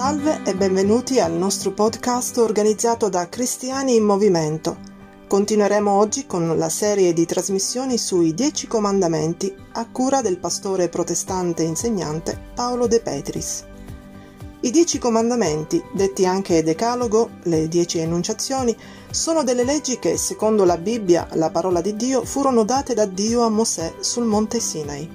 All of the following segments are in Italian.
Salve e benvenuti al nostro podcast organizzato da Cristiani in Movimento. Continueremo oggi con la serie di trasmissioni sui Dieci Comandamenti a cura del pastore protestante insegnante Paolo De Petris. I Dieci Comandamenti, detti anche Decalogo, le Dieci Enunciazioni, sono delle leggi che, secondo la Bibbia, la parola di Dio, furono date da Dio a Mosè sul monte Sinai.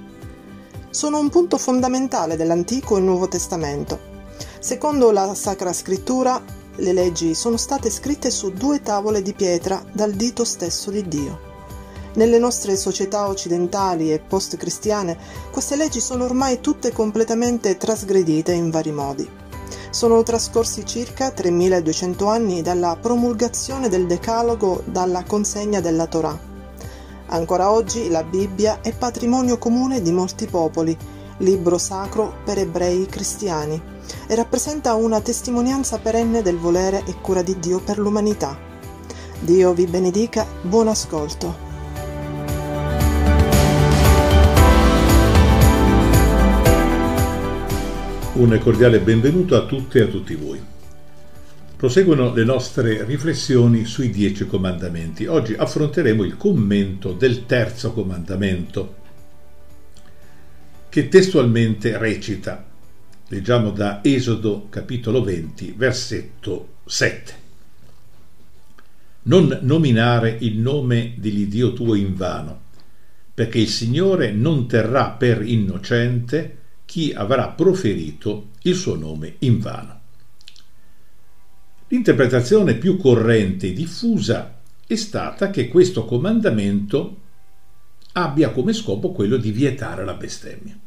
Sono un punto fondamentale dell'Antico e Nuovo Testamento Secondo la Sacra Scrittura, le leggi sono state scritte su due tavole di pietra dal dito stesso di Dio. Nelle nostre società occidentali e post-cristiane, queste leggi sono ormai tutte completamente trasgredite in vari modi. Sono trascorsi circa 3200 anni dalla promulgazione del Decalogo dalla consegna della Torah. Ancora oggi la Bibbia è patrimonio comune di molti popoli, libro sacro per ebrei cristiani e rappresenta una testimonianza perenne del volere e cura di Dio per l'umanità. Dio vi benedica, buon ascolto. Un cordiale benvenuto a tutte e a tutti voi. Proseguono le nostre riflessioni sui dieci comandamenti. Oggi affronteremo il commento del terzo comandamento, che testualmente recita Leggiamo da Esodo capitolo 20, versetto 7. Non nominare il nome dell'Iddio tuo in vano, perché il Signore non terrà per innocente chi avrà proferito il suo nome in vano. L'interpretazione più corrente e diffusa è stata che questo comandamento abbia come scopo quello di vietare la bestemmia.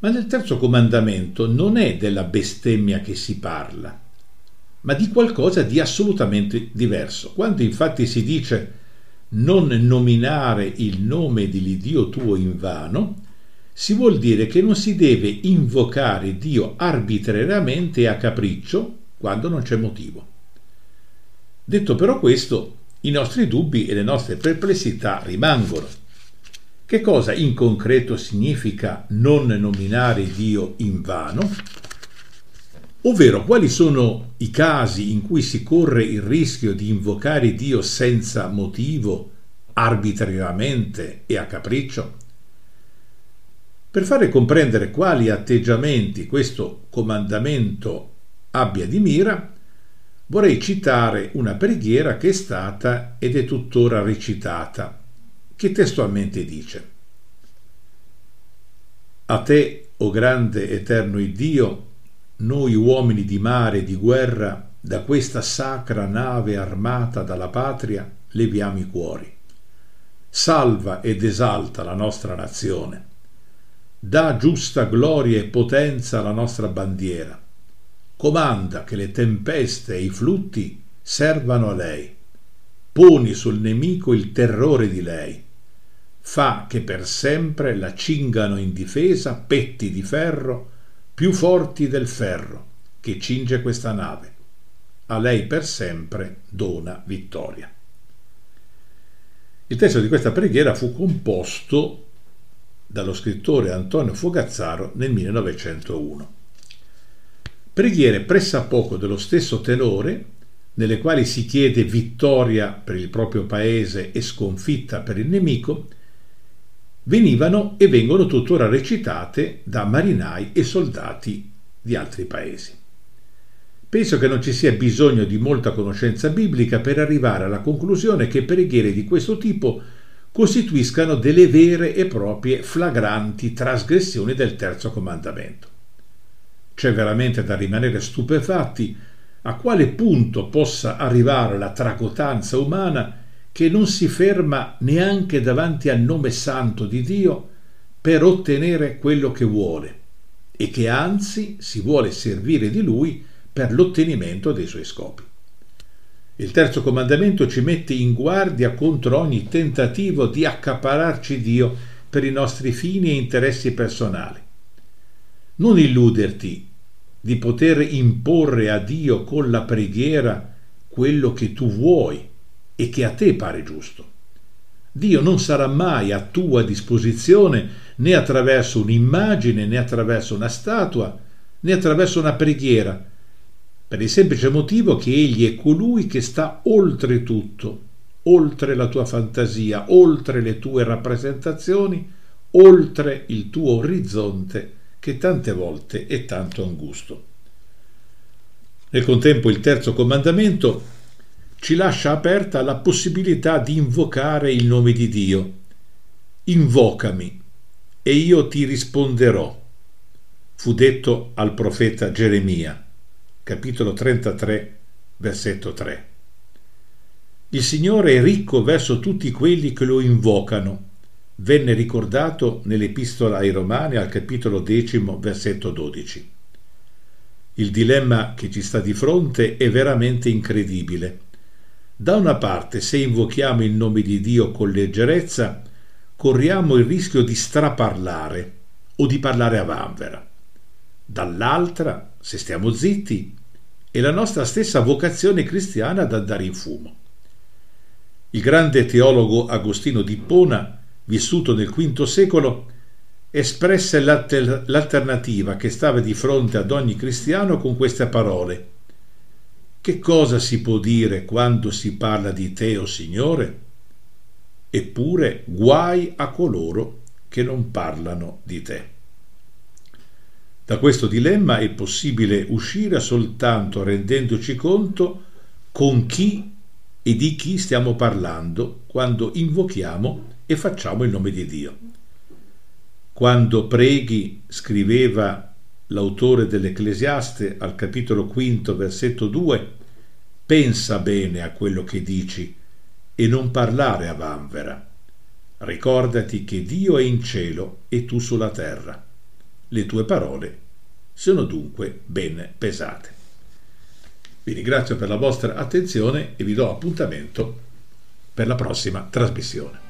Ma nel terzo comandamento non è della bestemmia che si parla, ma di qualcosa di assolutamente diverso. Quando infatti si dice non nominare il nome dell'Iddio tuo in vano, si vuol dire che non si deve invocare Dio arbitrariamente a capriccio quando non c'è motivo. Detto però questo, i nostri dubbi e le nostre perplessità rimangono. Che cosa in concreto significa non nominare Dio in vano? Ovvero, quali sono i casi in cui si corre il rischio di invocare Dio senza motivo, arbitrariamente e a capriccio? Per fare comprendere quali atteggiamenti questo comandamento abbia di mira, vorrei citare una preghiera che è stata ed è tuttora recitata che testualmente dice A te, o grande eterno Iddio, noi uomini di mare e di guerra, da questa sacra nave armata dalla patria, leviamo i cuori. Salva ed esalta la nostra nazione. Dà giusta gloria e potenza alla nostra bandiera. Comanda che le tempeste e i flutti servano a lei. Poni sul nemico il terrore di lei fa che per sempre la cingano in difesa petti di ferro più forti del ferro che cinge questa nave. A lei per sempre dona vittoria. Il testo di questa preghiera fu composto dallo scrittore Antonio Fogazzaro nel 1901. Preghiere pressappoco dello stesso tenore, nelle quali si chiede vittoria per il proprio paese e sconfitta per il nemico, venivano e vengono tuttora recitate da marinai e soldati di altri paesi. Penso che non ci sia bisogno di molta conoscenza biblica per arrivare alla conclusione che preghiere di questo tipo costituiscano delle vere e proprie flagranti trasgressioni del terzo comandamento. C'è veramente da rimanere stupefatti a quale punto possa arrivare la tracotanza umana che non si ferma neanche davanti al nome santo di Dio per ottenere quello che vuole e che anzi si vuole servire di lui per l'ottenimento dei suoi scopi. Il terzo comandamento ci mette in guardia contro ogni tentativo di accapararci Dio per i nostri fini e interessi personali. Non illuderti di poter imporre a Dio con la preghiera quello che tu vuoi e che a te pare giusto. Dio non sarà mai a tua disposizione né attraverso un'immagine né attraverso una statua, né attraverso una preghiera, per il semplice motivo che Egli è colui che sta oltre tutto, oltre la tua fantasia, oltre le tue rappresentazioni, oltre il tuo orizzonte che tante volte è tanto angusto. Nel contempo il terzo comandamento ci lascia aperta la possibilità di invocare il nome di Dio. Invocami e io ti risponderò. Fu detto al profeta Geremia, capitolo 33, versetto 3. Il Signore è ricco verso tutti quelli che lo invocano. Venne ricordato nell'epistola ai Romani al capitolo decimo, versetto 12. Il dilemma che ci sta di fronte è veramente incredibile. Da una parte, se invochiamo il nome di Dio con leggerezza, corriamo il rischio di straparlare o di parlare a vanvera. Dall'altra, se stiamo zitti, è la nostra stessa vocazione cristiana ad andare in fumo. Il grande teologo Agostino di Ippona, vissuto nel V secolo, espresse l'alter- l'alternativa che stava di fronte ad ogni cristiano con queste parole. Che cosa si può dire quando si parla di te, o oh Signore? Eppure guai a coloro che non parlano di te. Da questo dilemma è possibile uscire soltanto rendendoci conto con chi e di chi stiamo parlando quando invochiamo e facciamo il nome di Dio. Quando preghi, scriveva l'autore dell'Ecclesiaste al capitolo quinto, versetto 2, pensa bene a quello che dici e non parlare a vanvera. Ricordati che Dio è in cielo e tu sulla terra. Le tue parole sono dunque ben pesate. Vi ringrazio per la vostra attenzione e vi do appuntamento per la prossima trasmissione.